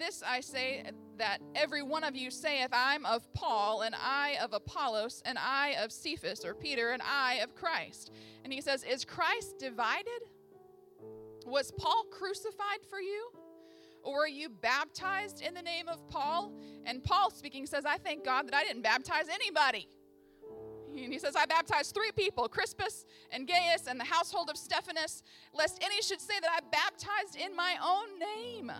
this I say that every one of you saith, I'm of Paul, and I of Apollos, and I of Cephas, or Peter, and I of Christ. And he says, Is Christ divided? Was Paul crucified for you? Or were you baptized in the name of Paul? And Paul speaking says, I thank God that I didn't baptize anybody. And he says, I baptized three people, Crispus and Gaius and the household of Stephanas, lest any should say that I baptized in my own name.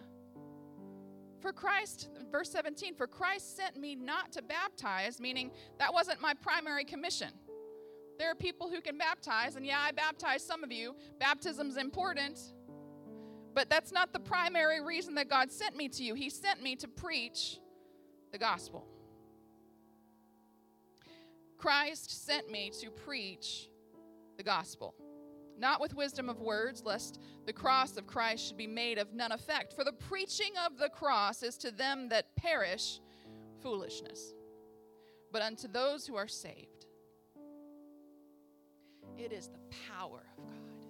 For Christ, verse 17, for Christ sent me not to baptize, meaning that wasn't my primary commission. There are people who can baptize, and yeah, I baptize some of you. Baptism's important, but that's not the primary reason that God sent me to you. He sent me to preach the gospel. Christ sent me to preach the gospel not with wisdom of words, lest the cross of Christ should be made of none effect. For the preaching of the cross is to them that perish foolishness, but unto those who are saved, it is the power of God.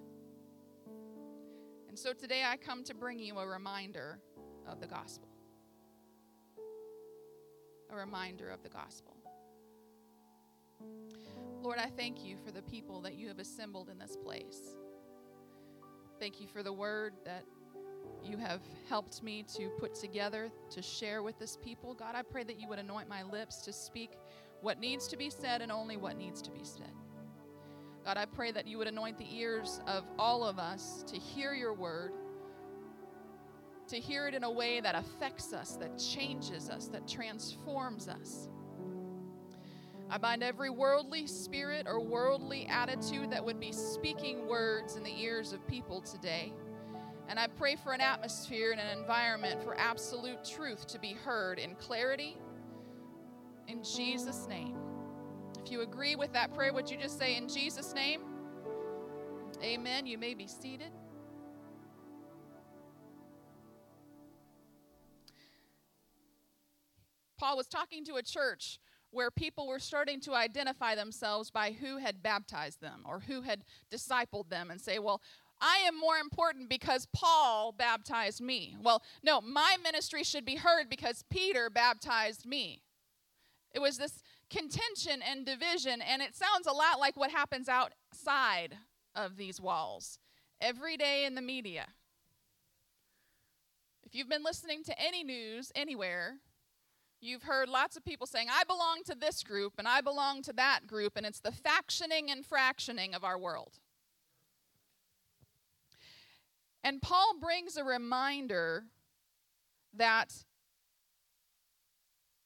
And so today I come to bring you a reminder of the gospel. A reminder of the gospel. Lord, I thank you for the people that you have assembled in this place. Thank you for the word that you have helped me to put together to share with this people. God, I pray that you would anoint my lips to speak what needs to be said and only what needs to be said. God, I pray that you would anoint the ears of all of us to hear your word, to hear it in a way that affects us, that changes us, that transforms us. I bind every worldly spirit or worldly attitude that would be speaking words in the ears of people today. And I pray for an atmosphere and an environment for absolute truth to be heard in clarity. In Jesus' name. If you agree with that prayer, would you just say, In Jesus' name? Amen. You may be seated. Paul was talking to a church where people were starting to identify themselves by who had baptized them or who had discipled them and say, well, I am more important because Paul baptized me. Well, no, my ministry should be heard because Peter baptized me. It was this contention and division, and it sounds a lot like what happens outside of these walls every day in the media. If you've been listening to any news anywhere, You've heard lots of people saying, I belong to this group and I belong to that group, and it's the factioning and fractioning of our world. And Paul brings a reminder that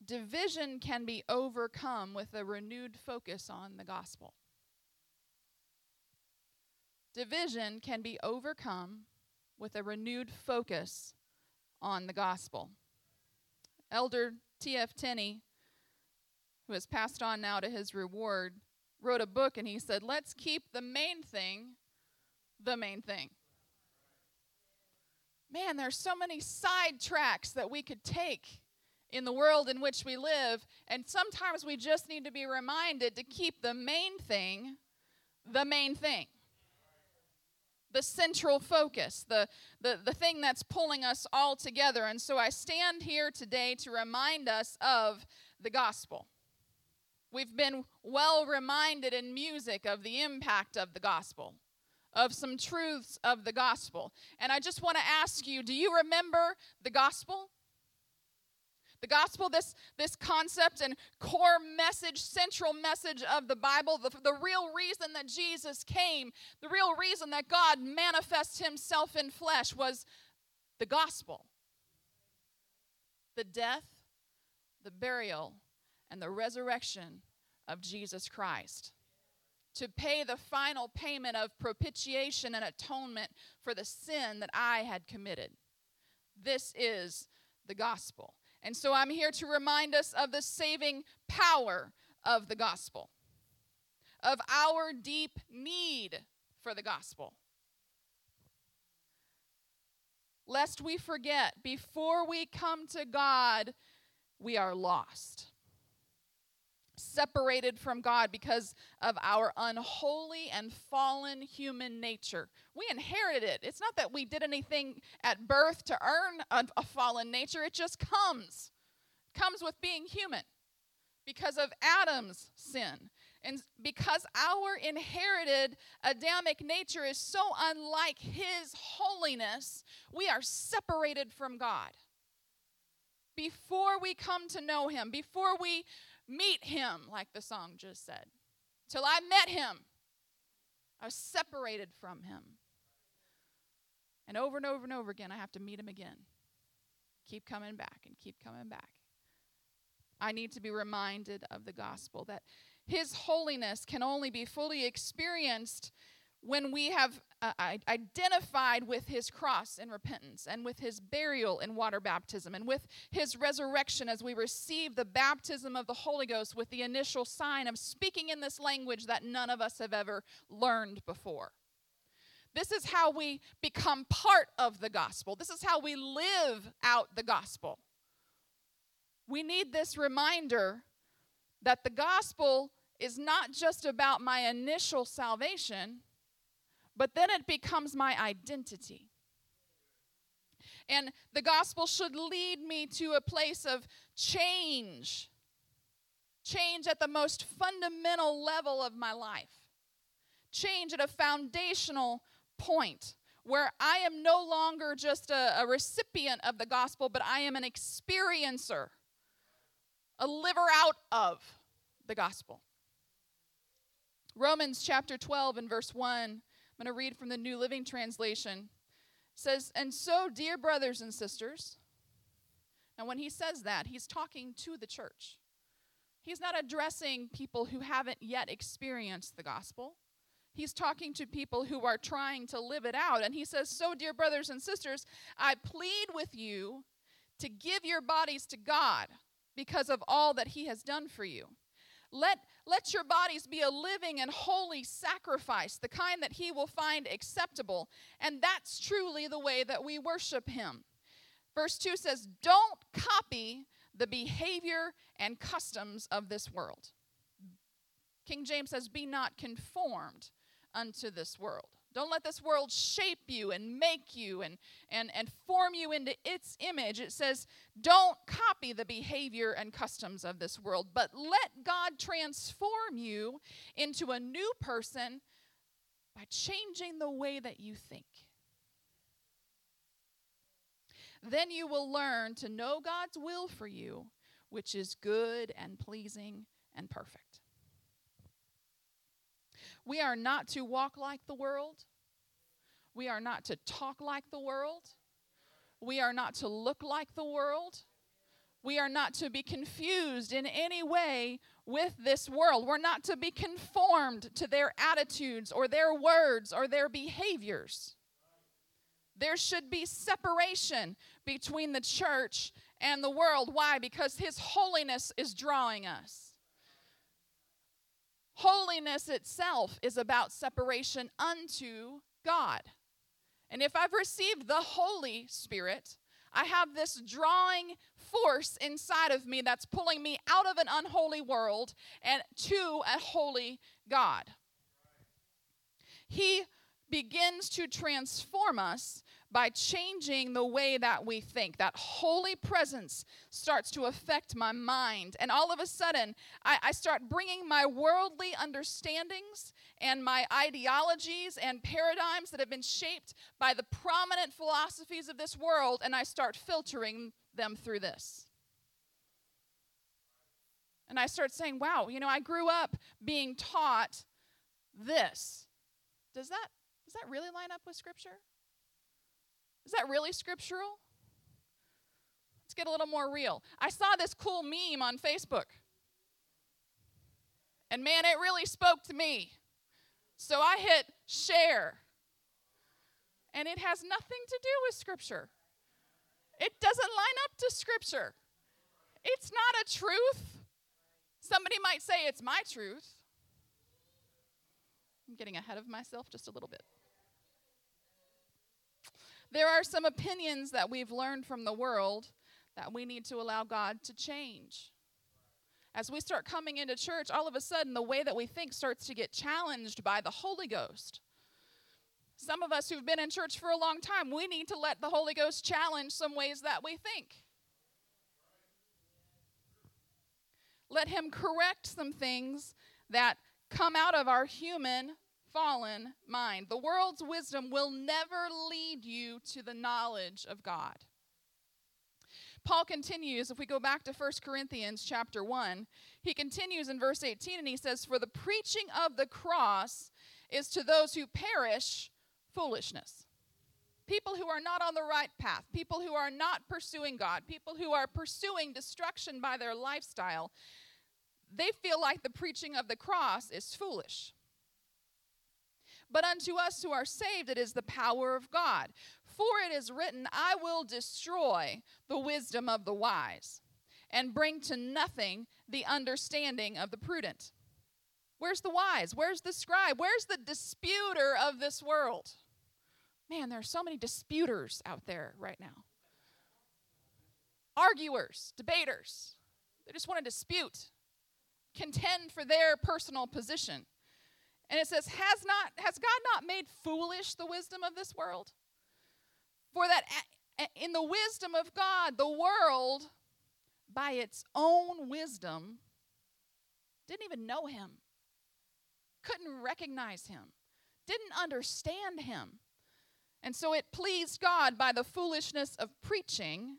division can be overcome with a renewed focus on the gospel. Division can be overcome with a renewed focus on the gospel. Elder T.F. Tenney, who has passed on now to his reward, wrote a book and he said, Let's keep the main thing the main thing. Man, there's so many side tracks that we could take in the world in which we live, and sometimes we just need to be reminded to keep the main thing the main thing the central focus, the, the, the thing that's pulling us all together. And so I stand here today to remind us of the gospel. We've been well reminded in music of the impact of the gospel, of some truths of the gospel. And I just want to ask you do you remember the gospel? The gospel, this, this concept and core message, central message of the Bible, the, the real reason that Jesus came, the real reason that God manifests himself in flesh was the gospel. The death, the burial, and the resurrection of Jesus Christ to pay the final payment of propitiation and atonement for the sin that I had committed. This is the gospel. And so I'm here to remind us of the saving power of the gospel, of our deep need for the gospel. Lest we forget, before we come to God, we are lost. Separated from God because of our unholy and fallen human nature. We inherited it. It's not that we did anything at birth to earn a, a fallen nature, it just comes. It comes with being human because of Adam's sin. And because our inherited Adamic nature is so unlike his holiness, we are separated from God. Before we come to know him, before we meet him, like the song just said. Till I met him, I was separated from him. And over and over and over again, I have to meet him again. Keep coming back and keep coming back. I need to be reminded of the gospel that his holiness can only be fully experienced when we have uh, identified with his cross in repentance and with his burial in water baptism and with his resurrection as we receive the baptism of the Holy Ghost with the initial sign of speaking in this language that none of us have ever learned before. This is how we become part of the gospel. This is how we live out the gospel. We need this reminder that the gospel is not just about my initial salvation but then it becomes my identity. And the gospel should lead me to a place of change. Change at the most fundamental level of my life. Change at a foundational point where I am no longer just a, a, recipient of the gospel, but I am an experiencer, a liver out of the gospel. Romans chapter 12 and verse 1 I'm going to read from the New Living Translation. It says, And so, dear brothers and sisters, now when he says that, he's talking to the church. He's not addressing people who haven't yet experienced the gospel. He's talking to people who are trying to live it out. And he says, So, dear brothers and sisters, I plead with you to give your bodies to God because of all that he has done for you. Let, let your bodies be a living and holy sacrifice, the kind that he will find acceptable. And that's truly the way that we worship him. Verse 2 says, Don't copy the behavior and customs of this world. King James says, Be not conformed unto this world. Don't let this world shape you and make you and, and, and form you into its image. It says, don't copy the behavior and customs of this world, but let God transform you into a new person by changing the way that you think. Then you will learn to know God's will for you, which is good and pleasing and perfect. We are not to walk like the world. We are not to talk like the world. We are not to look like the world. We are not to be confused in any way with this world. We're not to be conformed to their attitudes or their words or their behaviors. There should be separation between the church and the world. Why? Because His holiness is drawing us. Holiness itself is about separation unto God. And if I've received the Holy Spirit, I have this drawing force inside of me that's pulling me out of an unholy world and to a holy God. He begins to transform us by changing the way that we think. That holy presence starts to affect my mind. And all of a sudden, I, I, start bringing my worldly understandings and my ideologies and paradigms that have been shaped by the prominent philosophies of this world, and I start filtering them through this. And I start saying, wow, you know, I grew up being taught this. Does that does that really line up with scripture? Is that really scriptural? Let's get a little more real. I saw this cool meme on Facebook. And man, it really spoke to me. So I hit share. And it has nothing to do with scripture. It doesn't line up to scripture. It's not a truth. Somebody might say it's my truth. I'm getting ahead of myself just a little bit. There are some opinions that we've learned from the world that we need to allow God to change. As we start coming into church, all of a sudden the way that we think starts to get challenged by the Holy Ghost. Some of us who've been in church for a long time, we need to let the Holy Ghost challenge some ways that we think. Let Him correct some things that come out of our human fallen mind. The world's wisdom will never lead you to the knowledge of God. Paul continues, if we go back to 1 Corinthians chapter 1, he continues in verse 18 and he says, For the preaching of the cross is to those who perish foolishness. People who are not on the right path, people who are not pursuing God, people who are pursuing destruction by their lifestyle, they feel like the preaching of the cross is foolish. But unto us who are saved, it is the power of God. For it is written, I will destroy the wisdom of the wise and bring to nothing the understanding of the prudent. Where's the wise? Where's the scribe? Where's the disputer of this world? Man, there are so many disputers out there right now. Arguers, debaters. They just want to dispute, contend for their personal position. And it says, Has not has God not made foolish the wisdom of this world? For that in the wisdom of God, the world, by its own wisdom, didn't even know him, couldn't recognize him, didn't understand him. And so it pleased God by the foolishness of preaching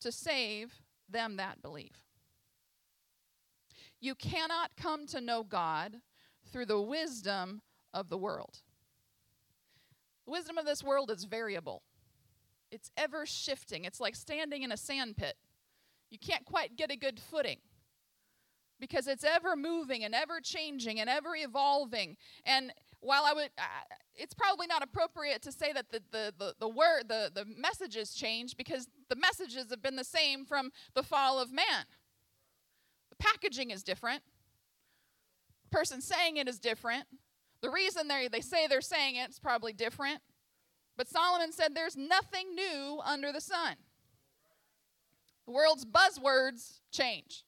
to save them that believe. You cannot come to know God through the wisdom of the world. The wisdom of this world is variable, it's ever shifting. It's like standing in a sand pit. You can't quite get a good footing because it's ever moving and ever changing and ever evolving. And while I would, uh, it's probably not appropriate to say that the, the, the, the word, the, the messages change because the messages have been the same from the fall of man. The packaging is different. Person saying it is different. The reason they they say they're saying it is probably different. But Solomon said there's nothing new under the sun. The world's buzzwords change.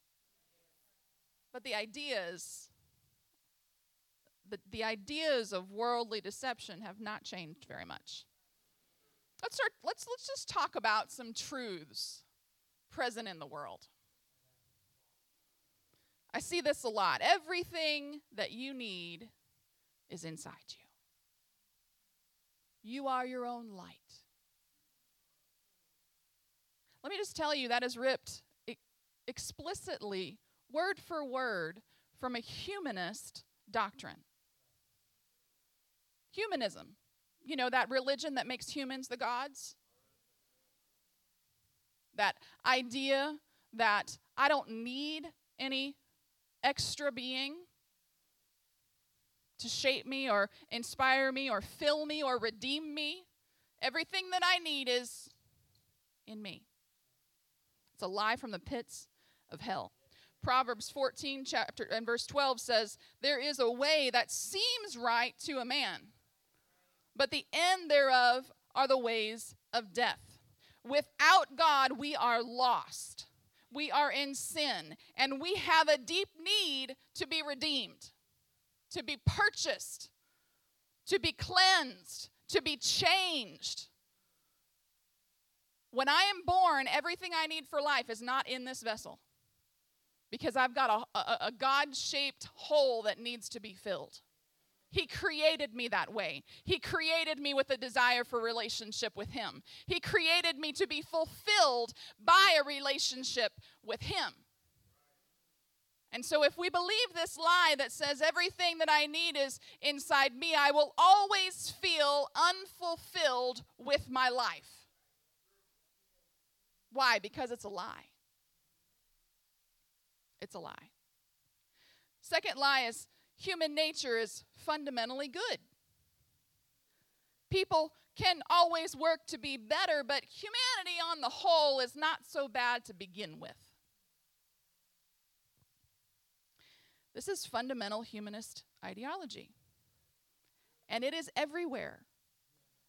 But the ideas, the, the ideas of worldly deception have not changed very much. Let's start, let's let's just talk about some truths present in the world. I see this a lot. Everything that you need is inside you. You are your own light. Let me just tell you that is ripped explicitly, word for word, from a humanist doctrine. Humanism. You know, that religion that makes humans the gods? That idea that I don't need any extra being to shape me or inspire me or fill me or redeem me. Everything that I need is in me. It's a lie from the pits of hell. Proverbs 14 chapter and verse 12 says, "There is a way that seems right to a man, but the end thereof are the ways of death." Without God, we are lost. We are in sin, and we have a deep need to be redeemed to be purchased, to be cleansed, to be changed. When I am born, everything I need for life is not in this vessel because I've got a, a, a God shaped hole that needs to be filled. He created me that way. He created me with a desire for relationship with Him. He created me to be fulfilled by a relationship with Him. And so, if we believe this lie that says everything that I need is inside me, I will always feel unfulfilled with my life. Why? Because it's a lie. It's a lie. Second lie is human nature is fundamentally good. People can always work to be better, but humanity on the whole is not so bad to begin with. This is fundamental humanist ideology. And it is everywhere.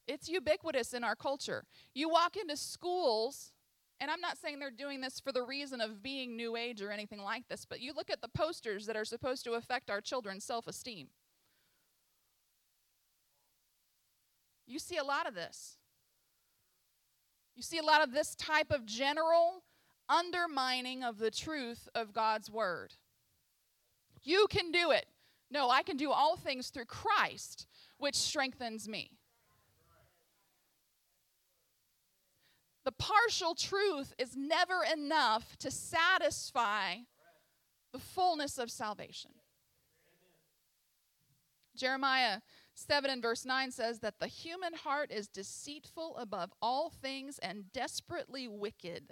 It's ubiquitous in our culture. You walk into schools and I'm not saying they're doing this for the reason of being new age or anything like this, but you look at the posters that are supposed to affect our children's self esteem. You see a lot of this. You see a lot of this type of general undermining of the truth of God's word. You can do it. No, I can do all things through Christ, which strengthens me. The partial truth is never enough to satisfy the fullness of salvation. Jeremiah 7 and verse 9 says that the human heart is deceitful above all things and desperately wicked.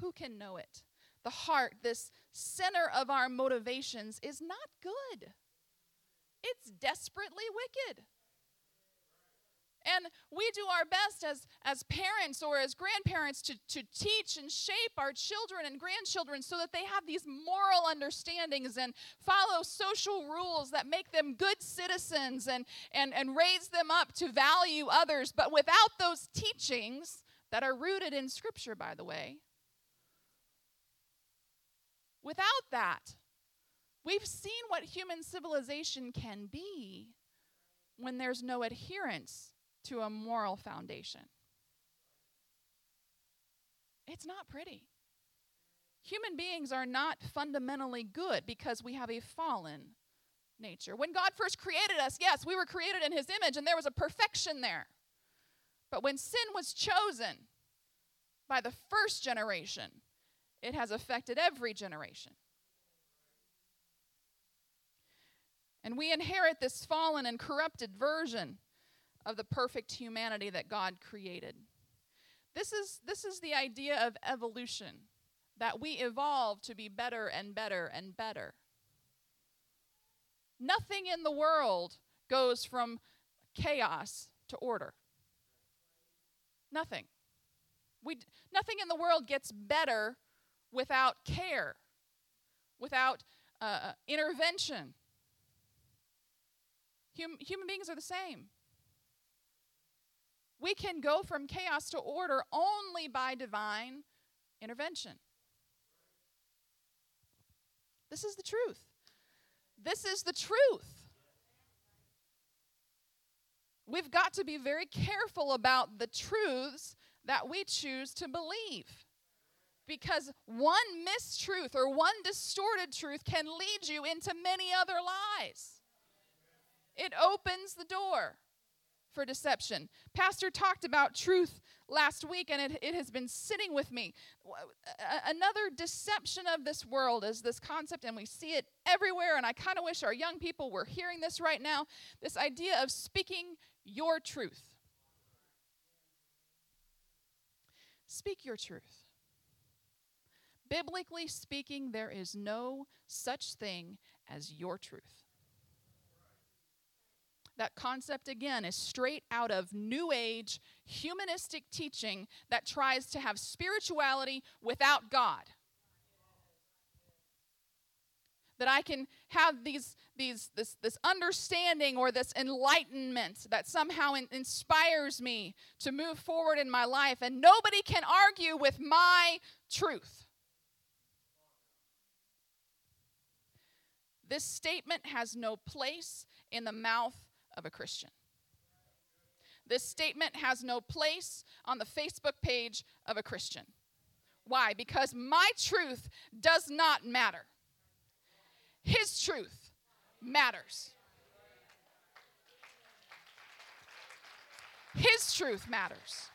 Who can know it? The heart, this center of our motivations, is not good. It's desperately wicked. And we do our best as, as parents or as grandparents to, to teach and shape our children and grandchildren so that they have these moral understandings and follow social rules that make them good citizens and, and, and raise them up to value others. But without those teachings that are rooted in Scripture, by the way, without that, we've seen what human civilization can be when there's no adherence to a moral foundation. It's not pretty. Human beings are not fundamentally good because we have a fallen nature. When God first created us, yes, we were created in His image and there was a perfection there. But when sin was chosen by the first generation, it has affected every generation. And we inherit this fallen and corrupted version of the perfect humanity that God created. This is, this is the idea of evolution, that we evolve to be better and better and better. Nothing in the world goes from chaos to order. Nothing. We, nothing in the world gets better without care, without uh, intervention. Hum, human beings are the same. We can go from chaos to order only by divine intervention. This is the truth. This is the truth. We've got to be very careful about the truths that we choose to believe. Because one mistruth or one distorted truth can lead you into many other lies. It opens the door for deception. Pastor talked about truth last week, and it, it has been sitting with me. Another deception of this world is this concept, and we see it everywhere, and I kind of wish our young people were hearing this right now this idea of speaking your truth. Speak your truth. Biblically speaking, there is no such thing as your truth. That concept, again, is straight out of New Age humanistic teaching that tries to have spirituality without God. That I can have these, these, this, this understanding or this enlightenment that somehow in, inspires me to move forward in my life, and nobody can argue with my truth. This statement has no place in the mouth of a Christian. This statement has no place on the Facebook page of a Christian. Why? Because my truth does not matter. His truth matters. His truth matters.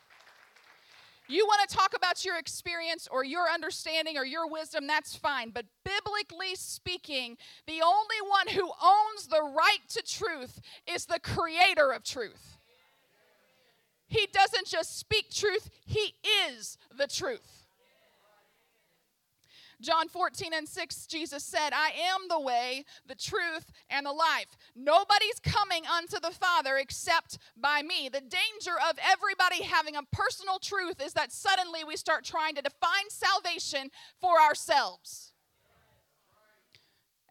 You want to talk about your experience or your understanding or your wisdom, that's fine. But biblically speaking, the only one who owns the right to truth is the creator of truth. He doesn't just speak truth, he is the truth. John 14 and 6, Jesus said, I am the way, the truth, and the life. Nobody's coming unto the Father except by me. The danger of everybody having a personal truth is that suddenly we start trying to define salvation for ourselves.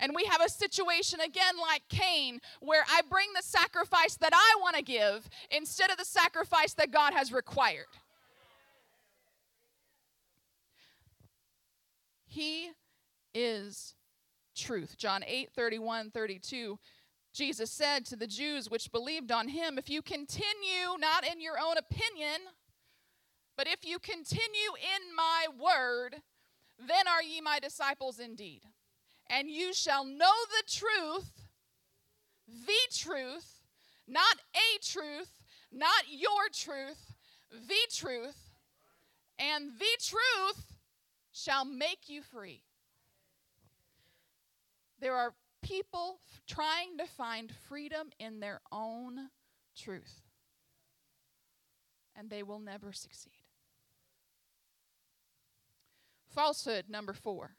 And we have a situation again like Cain, where I bring the sacrifice that I want to give instead of the sacrifice that God has required. He is truth. John 8 31 32. Jesus said to the Jews which believed on him, If you continue not in your own opinion, but if you continue in my word, then are ye my disciples indeed. And you shall know the truth, the truth, not a truth, not your truth, the truth, and the truth shall make you free. There are people trying to find freedom in their own truth, and they will never succeed. Falsehood number four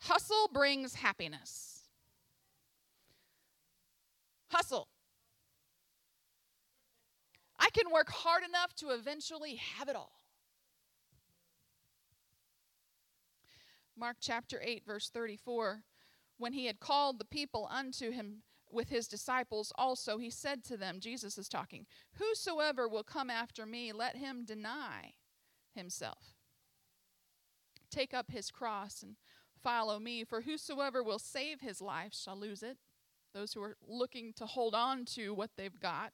hustle brings happiness. Hustle. I can work hard enough to eventually have it all. Mark chapter 8, verse 34 when he had called the people unto him with his disciples also, he said to them, Jesus is talking, Whosoever will come after me, let him deny himself. Take up his cross and follow me, for whosoever will save his life shall lose it. Those who are looking to hold on to what they've got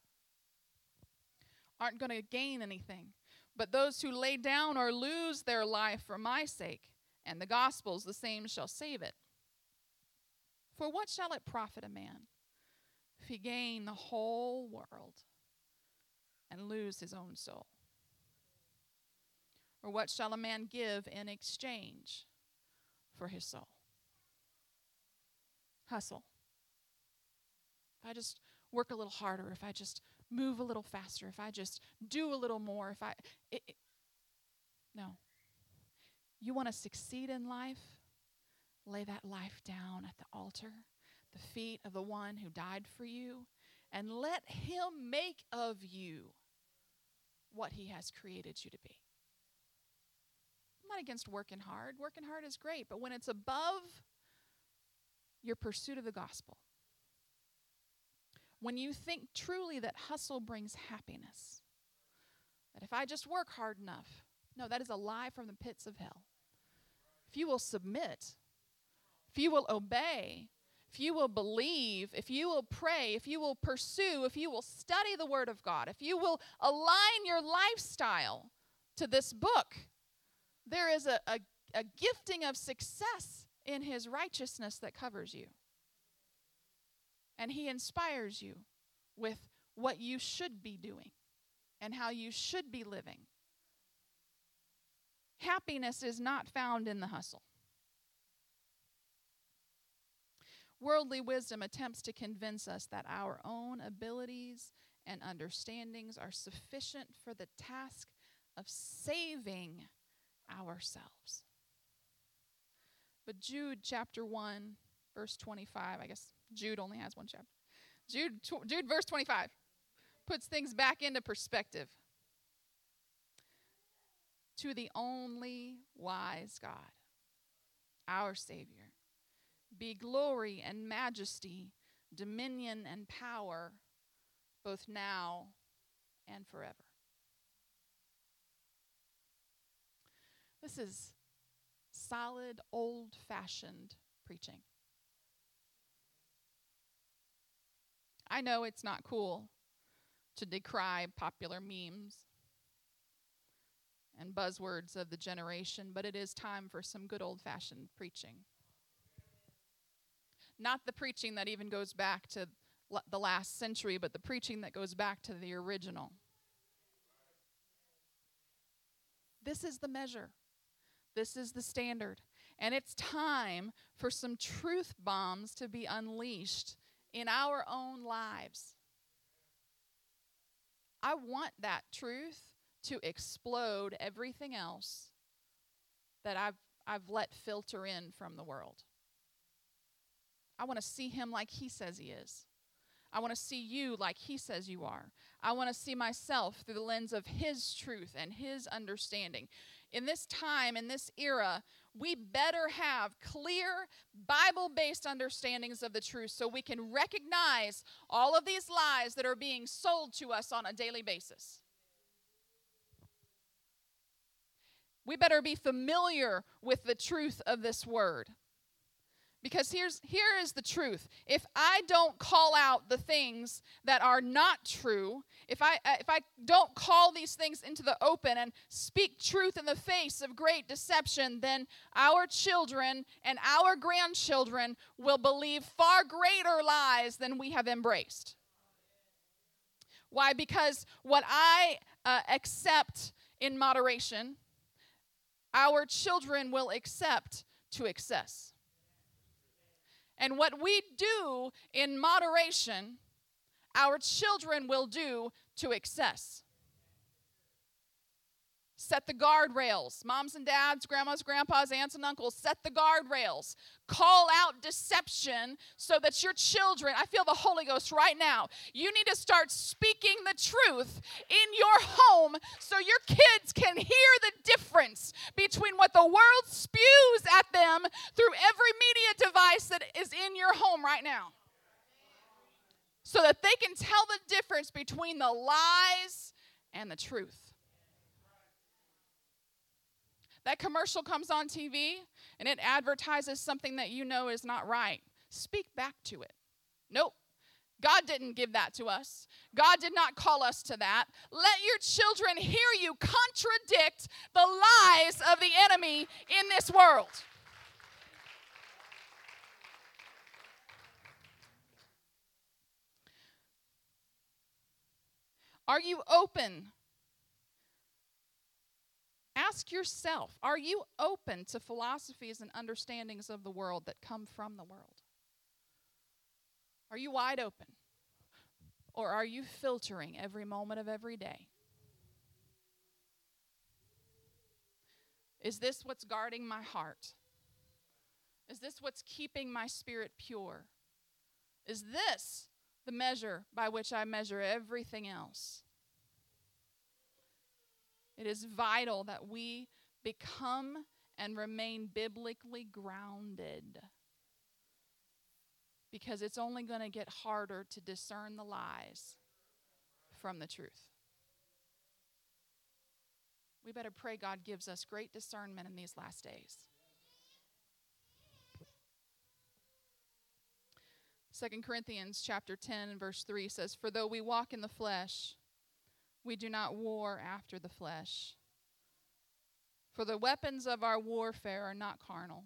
aren't going to gain anything. But those who lay down or lose their life for my sake and the gospel's, the same shall save it. For what shall it profit a man if he gain the whole world and lose his own soul? Or what shall a man give in exchange for his soul? Hustle. If I just work a little harder, if I just move a little faster, if I just do a little more, if I. It, it, no. You want to succeed in life? lay that life down at the altar, the feet of the one who died for you, and let him make of you what he has created you to be. I'm not against working hard. Working hard is great, but when it's above your pursuit of the gospel, when you think truly that hustle brings happiness, that if I just work hard enough, no, that is a lie from the pits of hell. If you will submit if you will obey, if you will believe, if you will pray, if you will pursue, if you will study the Word of God, if you will align your lifestyle to this book, there is a, a, a gifting of success in His righteousness that covers you. And He inspires you with what you should be doing and how you should be living. Happiness is not found in the hustle. Worldly wisdom attempts to convince us that our own abilities and understandings are sufficient for the task of saving ourselves. But Jude chapter 1, verse 25, I guess Jude only has one chapter. Jude, Jude verse 25 puts things back into perspective. To the only wise God, our Savior be glory and majesty, dominion and power, both now and forever. This is solid, old fashioned preaching. I know it's not cool to decry popular memes and buzzwords of the generation, but it is time for some good old fashioned preaching. Not the preaching that even goes back to the last century, but the preaching that goes back to the original. This is the measure. This is the standard. And it's time for some truth bombs to be unleashed in our own lives. I want that truth to explode everything else that I've, I've let filter in from the world. I want to see him like he says he is. I want to see you like he says you are. I want to see myself through the lens of his truth and his understanding. In this time, in this era, we better have clear Bible based understandings of the truth so we can recognize all of these lies that are being sold to us on a daily basis. We better be familiar with the truth of this word. Because here's here is the truth. If I don't call out the things that are not true, if I uh, if I don't call these things into the open and speak truth in the face of great deception, then our children and our grandchildren will believe far greater lies than we have embraced. Why? Because what I uh, accept in moderation, our children will accept to excess. And what we do in moderation, our children will do to excess. Set the guardrails. Moms and dads, grandmas, grandpas, aunts and uncles, set the guardrails. Call out deception so that your children, I feel the Holy Ghost right now. You need to start speaking the truth in your home so your kids can hear the difference between what the world spews at them through every media device that is in your home right now. So that they can tell the difference between the lies and the truth. That commercial comes on TV and it advertises something that you know is not right. Speak back to it. Nope. God didn't give that to us. God did not call us to that. Let your children hear you contradict the lies of the enemy in this world. Are you open Ask yourself are you open to philosophies and understandings of the world that come from the world? Are you wide open? Or are you filtering every moment of every day? Is this what's guarding my heart? Is this what's keeping my spirit pure? Is this the measure by which I measure everything else? It is vital that we become and remain biblically grounded because it's only going to get harder to discern the lies from the truth. We better pray God gives us great discernment in these last days. 2 Corinthians chapter 10 and verse 3 says, For though we walk in the flesh, we do not war after the flesh. For the weapons of our warfare are not carnal,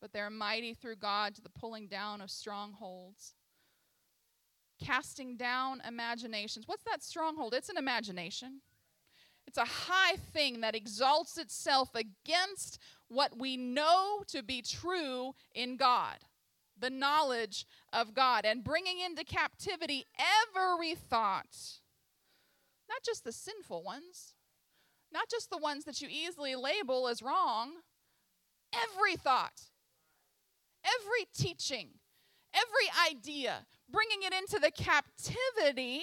but they are mighty through God to the pulling down of strongholds, casting down imaginations. What's that stronghold? It's an imagination. It's a high thing that exalts itself against what we know to be true in God, the knowledge of God, and bringing into captivity every thought not just the sinful ones, not just the ones that you easily label as wrong, every thought, every teaching, every idea, bringing it into the captivity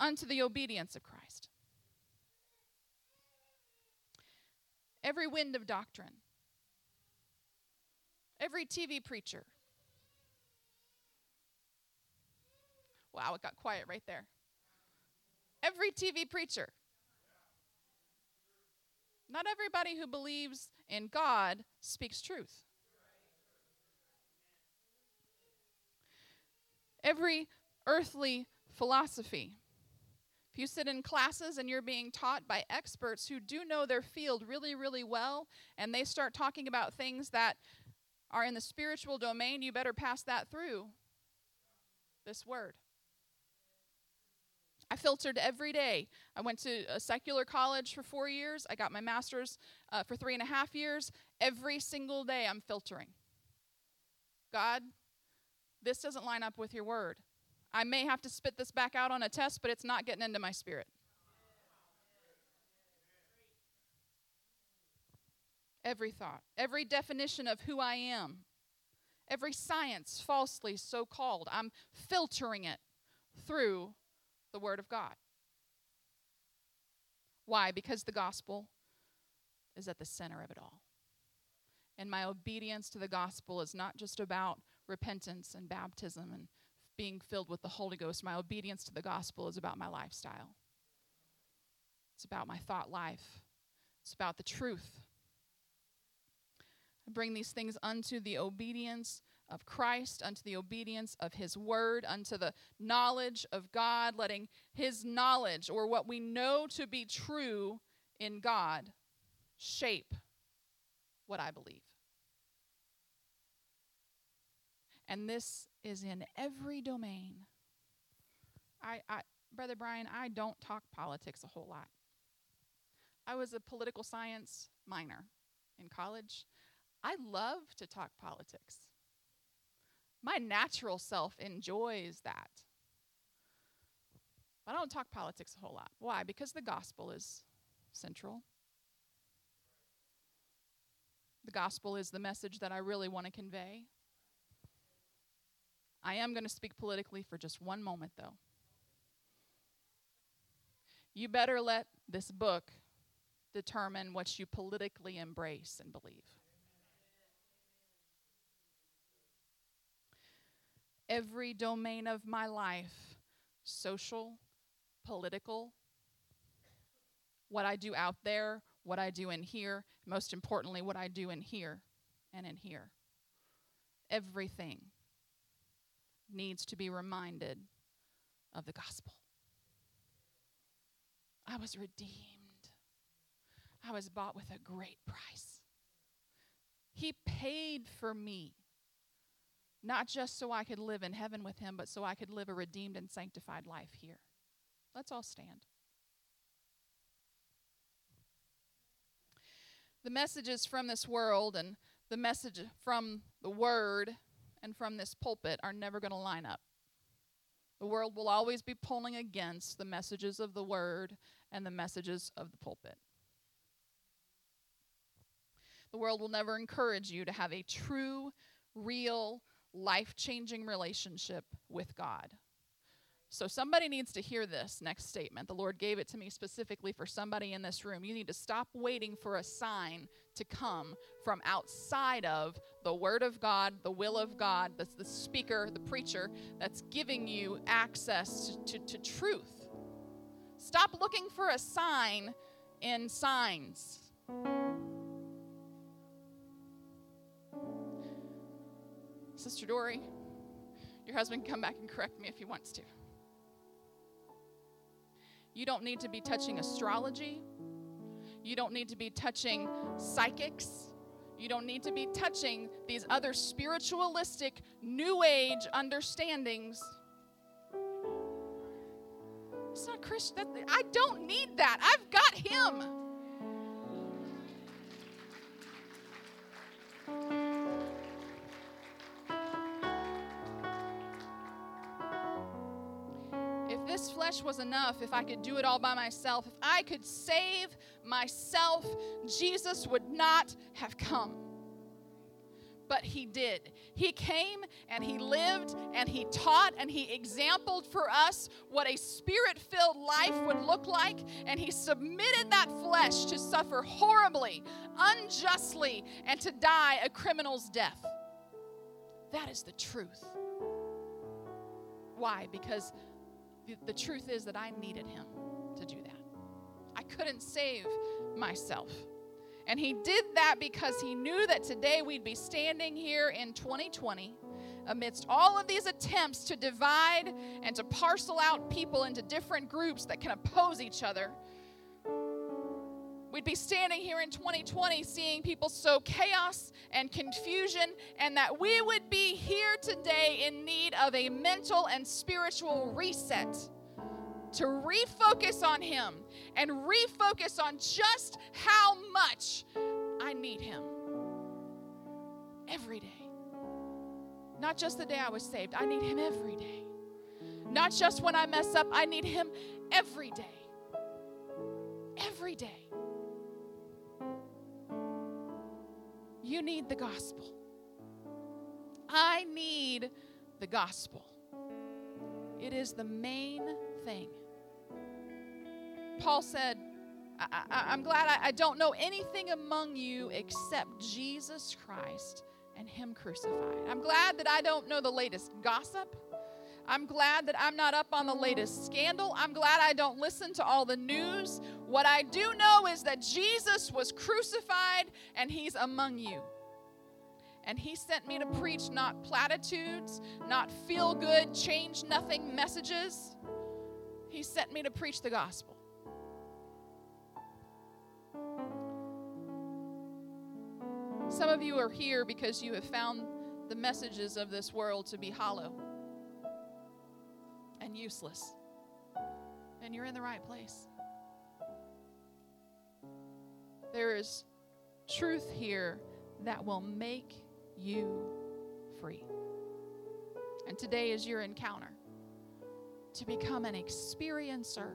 unto the obedience of Christ. Every wind of doctrine, every TV preacher. Wow, it got quiet right there. Every TV preacher. Not everybody who believes in God speaks truth. Every earthly philosophy. If you sit in classes and you're being taught by experts who do know their field really, really well, and they start talking about things that are in the spiritual domain, you better pass that through this word. I filtered every day. I went to a secular college for four years. I got my master's uh, for three and a half years. Every single day, I'm filtering. God, this doesn't line up with your word. I may have to spit this back out on a test, but it's not getting into my spirit. Every thought, every definition of who I am, every science falsely so called, I'm filtering it through the Word of God. Why? Because the gospel is at the center of it all. And my obedience to the gospel is not just about repentance and baptism and being filled with the Holy Ghost. My obedience to the gospel is about my lifestyle, it's about my thought life, It's about the truth. I bring these things unto the obedience of Christ, unto the obedience of His Word, unto the knowledge of God, letting His knowledge, or what we know to be true in God, shape what I believe. And this is in every domain. I, I, Brother Brian, I don't talk politics a whole lot. I was a political science minor in college. I love to talk politics. My natural self enjoys that. I don't talk politics a whole lot. Why? Because the gospel is central. The gospel is the message that I really want to convey. I am going to speak politically for just one moment, though. You better let this book determine what you politically embrace and believe. Every domain of my life social, political, what I do out there, what I do in here, most importantly, what I do in here and in here. Everything needs to be reminded of the gospel. I was redeemed. I was bought with a great price. He paid for me, not just so I could live in heaven with Him, but so I could live a redeemed and sanctified life here. Let's all stand. The messages from this world and the message from the Word and from this pulpit are never going to line up. The world will always be pulling against the messages of the Word and the messages of the pulpit. The world will never encourage you to have a true, real, life changing relationship with God. So, somebody needs to hear this next statement. The Lord gave it to me specifically for somebody in this room. You need to stop waiting for a sign to come from outside of the Word of God, the will of God, the, the speaker, the preacher that's giving you access to, to, to truth. Stop looking for a sign in signs. Sister Dory, your husband can come back and correct me if he wants to. You don't need to be touching astrology. You don't need to be touching psychics. You don't need to be touching these other spiritualistic, new age understandings. It's not Christian. I don't need that. I've got Him. Flesh was enough, if I could do it all by myself, if I could save myself, Jesus would not have come. But he did. He came and he lived and he taught and he exampled for us what a spirit filled life would look like. And he submitted that flesh to suffer horribly, unjustly, and to die a criminal's death. That is the truth. Why? Because the, the truth is that I needed him to do that. I couldn't save myself. And he did that because he knew that today we'd be standing here in 2020 amidst all of these attempts to divide and to parcel out people into different groups that can oppose each other. We'd be standing here in 2020 seeing people sow chaos and confusion, and that we would be here today in need of a mental and spiritual reset to refocus on Him and refocus on just how much I need Him every day. Not just the day I was saved, I need Him every day. Not just when I mess up, I need Him every day. Every day. You need the gospel. I need the gospel. It is the main thing. Paul said, I, am glad I, I don't know anything among you except Jesus Christ and Him crucified. I'm glad that I don't know the latest gossip. I'm glad that I'm not up on the latest scandal. I'm glad I don't listen to all the news What I do know is that Jesus was crucified and he's among you. And he sent me to preach not platitudes, not feel good, change nothing messages. He sent me to preach the gospel. Some of you are here because you have found the messages of this world to be hollow and useless. And you're in the right place. There is truth here that will make you free. And today is your encounter to become an experiencer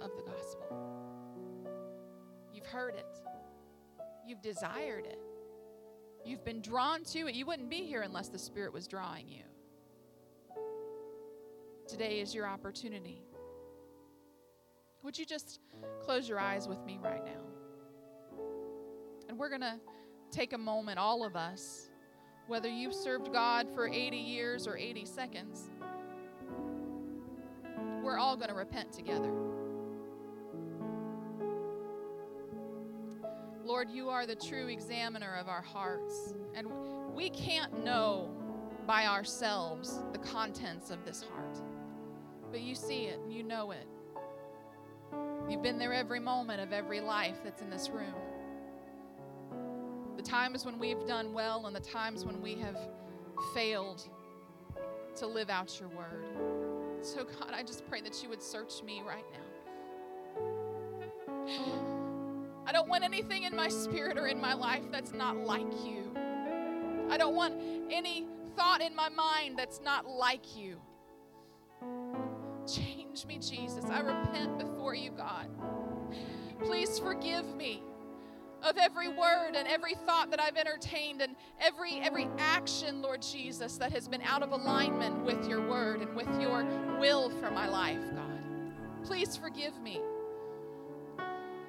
of the gospel. You've heard it, you've desired it, you've been drawn to it. You wouldn't be here unless the Spirit was drawing you. Today is your opportunity. Would you just close your eyes with me right now? And we're going to take a moment, all of us, whether you've served God for 80 years or 80 seconds, we're all going to repent together. Lord, you are the true examiner of our hearts. And we can't know by ourselves the contents of this heart. But you see it and you know it. You've been there every moment of every life that's in this room the times when we've done well and the times when we have failed to live out your word. So, God, I just pray that you would search me right now. I don't want anything in my spirit or in my life that's not like you. I don't want any thought in my mind that's not like you. Change me, Jesus. I repent before you, God. Please forgive me of every word and every thought that I've entertained and every every action, Lord Jesus, that has been out of alignment with your word and with your will for my life, God. Please forgive me.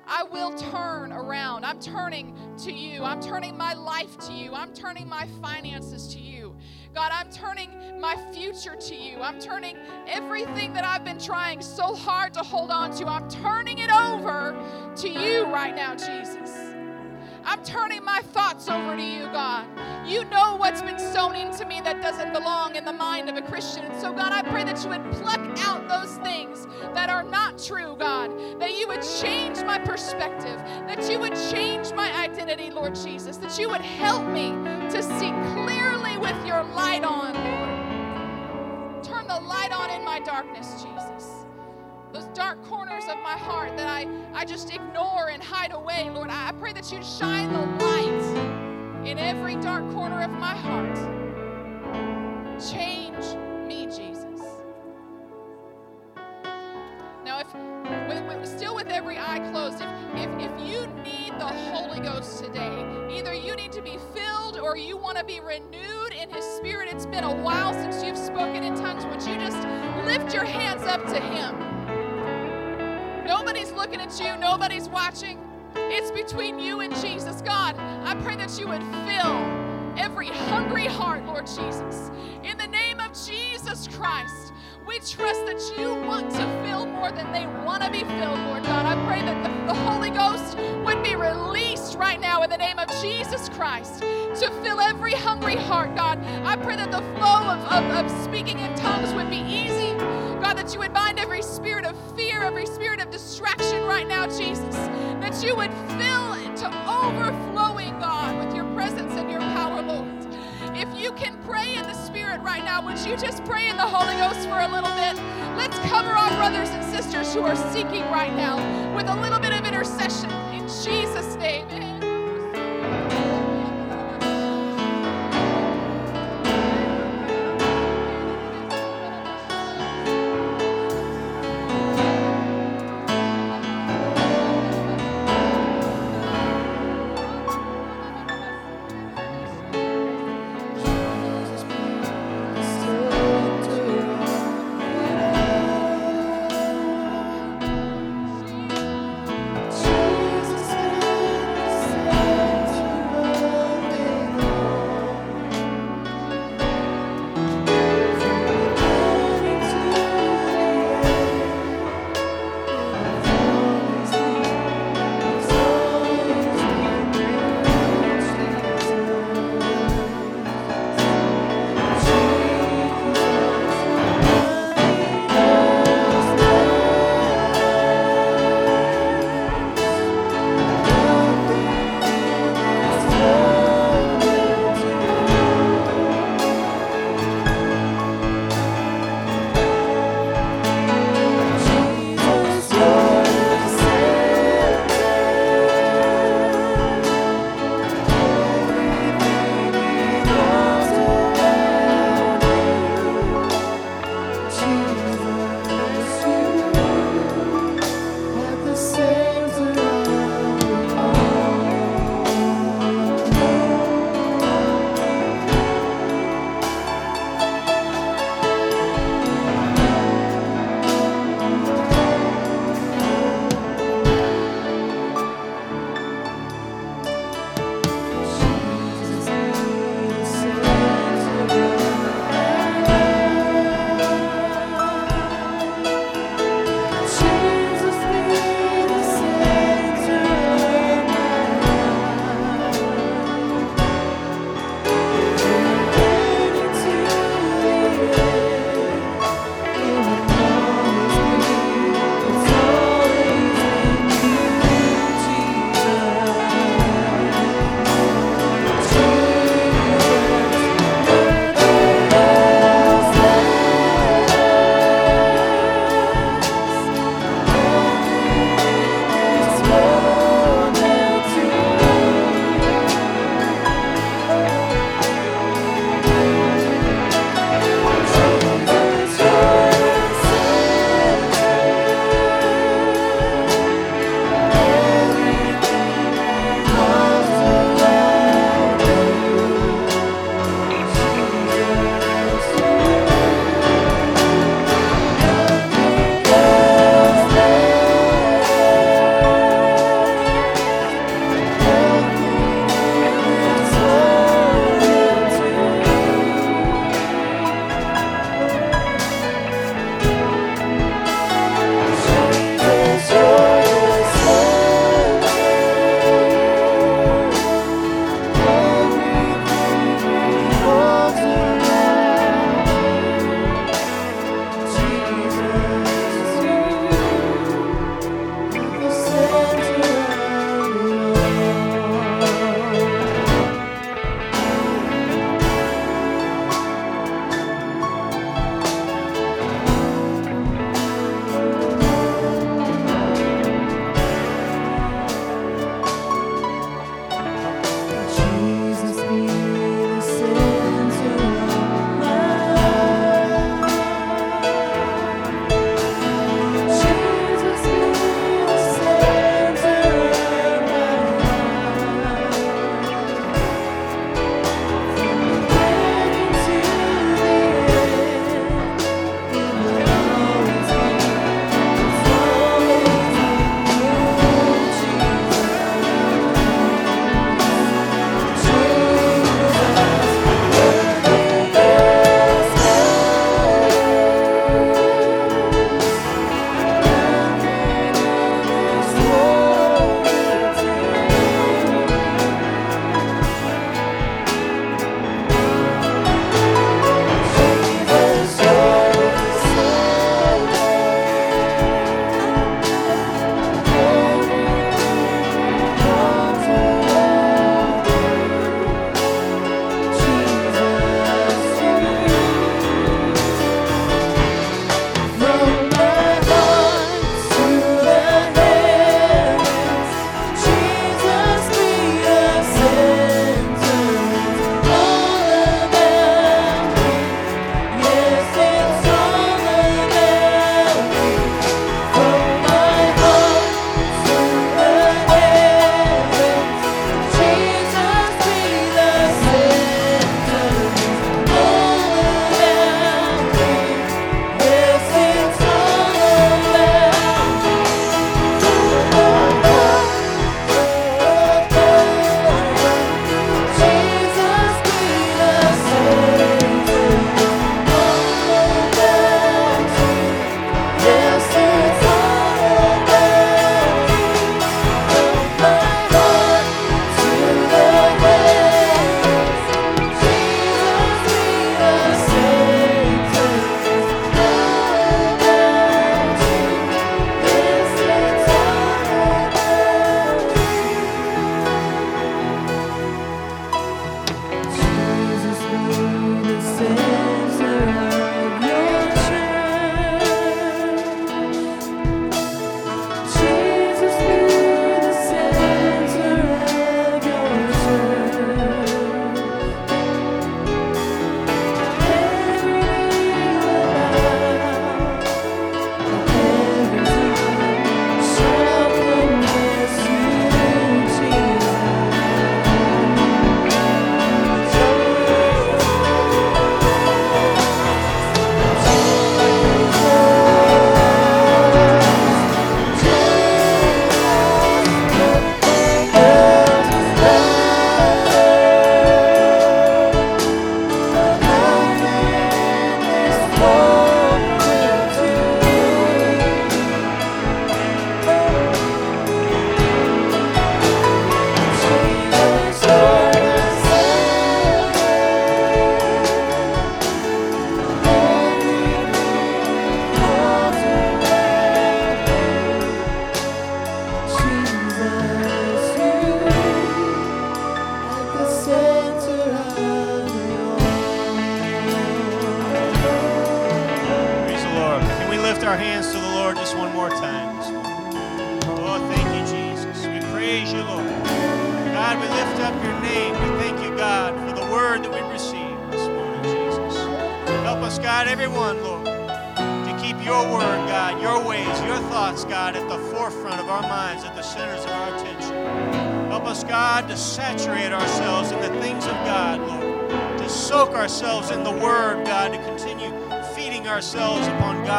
I will turn around. I'm turning to you. I'm turning my life to you. I'm turning my finances to you. God, I'm turning my future to you. I'm turning everything that I've been trying so hard to hold on to. I'm turning it over to you right now, Jesus. I'm turning my thoughts over to you, God. You know what's been sown into me that doesn't belong in the mind of a Christian. So, God, I pray that you would pluck out those things that are not true, God. That you would change my perspective. That you would change my identity, Lord Jesus. That you would help me to see clearly with your light on, Lord. Turn the light on in my darkness, Jesus those dark corners of my heart that I, I just ignore and hide away, Lord, I pray that you shine the light in every dark corner of my heart. Change me, Jesus. Now, if with, with, still with every eye closed, if, if, if you need the Holy Ghost today, either you need to be filled or you want to be renewed in His Spirit, it's been a while since you've spoken in tongues, would you just lift your hands up to Him? Nobody's looking at you, nobody's watching. It's between you and Jesus. God, I pray that you would fill every hungry heart, Lord Jesus. In the name of Jesus Christ, we trust that you want to fill more than they want to be filled, Lord God. I pray that the, the Holy Ghost would be released right now in the name of Jesus Christ to fill every hungry heart, God. I pray that the flow of, of, of speaking in tongues would be easy. God, that you would bind every spirit of fear, every spirit of distraction right now, Jesus. That you would fill to overflowing, God, with your presence and your power, Lord. If you can pray in the Spirit right now, would you just pray in the Holy Ghost for a little bit? Let's cover our brothers and sisters who are seeking right now with a little bit of intercession in Jesus' name.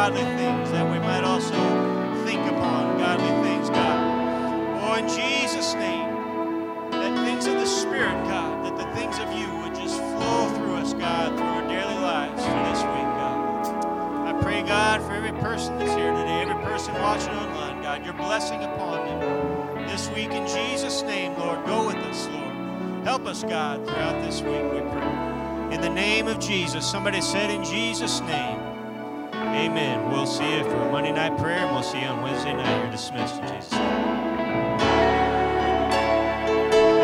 Godly things that we might also think upon godly things, God. Oh, in Jesus' name, that things of the Spirit, God, that the things of you would just flow through us, God, through our daily lives for this week, God. I pray, God, for every person that's here today, every person watching online, God, your blessing upon them this week in Jesus' name, Lord. Go with us, Lord. Help us, God, throughout this week, we pray. In the name of Jesus. Somebody said, in Jesus' name. Amen. We'll see you for Monday night prayer, and we'll see you on Wednesday night. You're dismissed in Jesus'.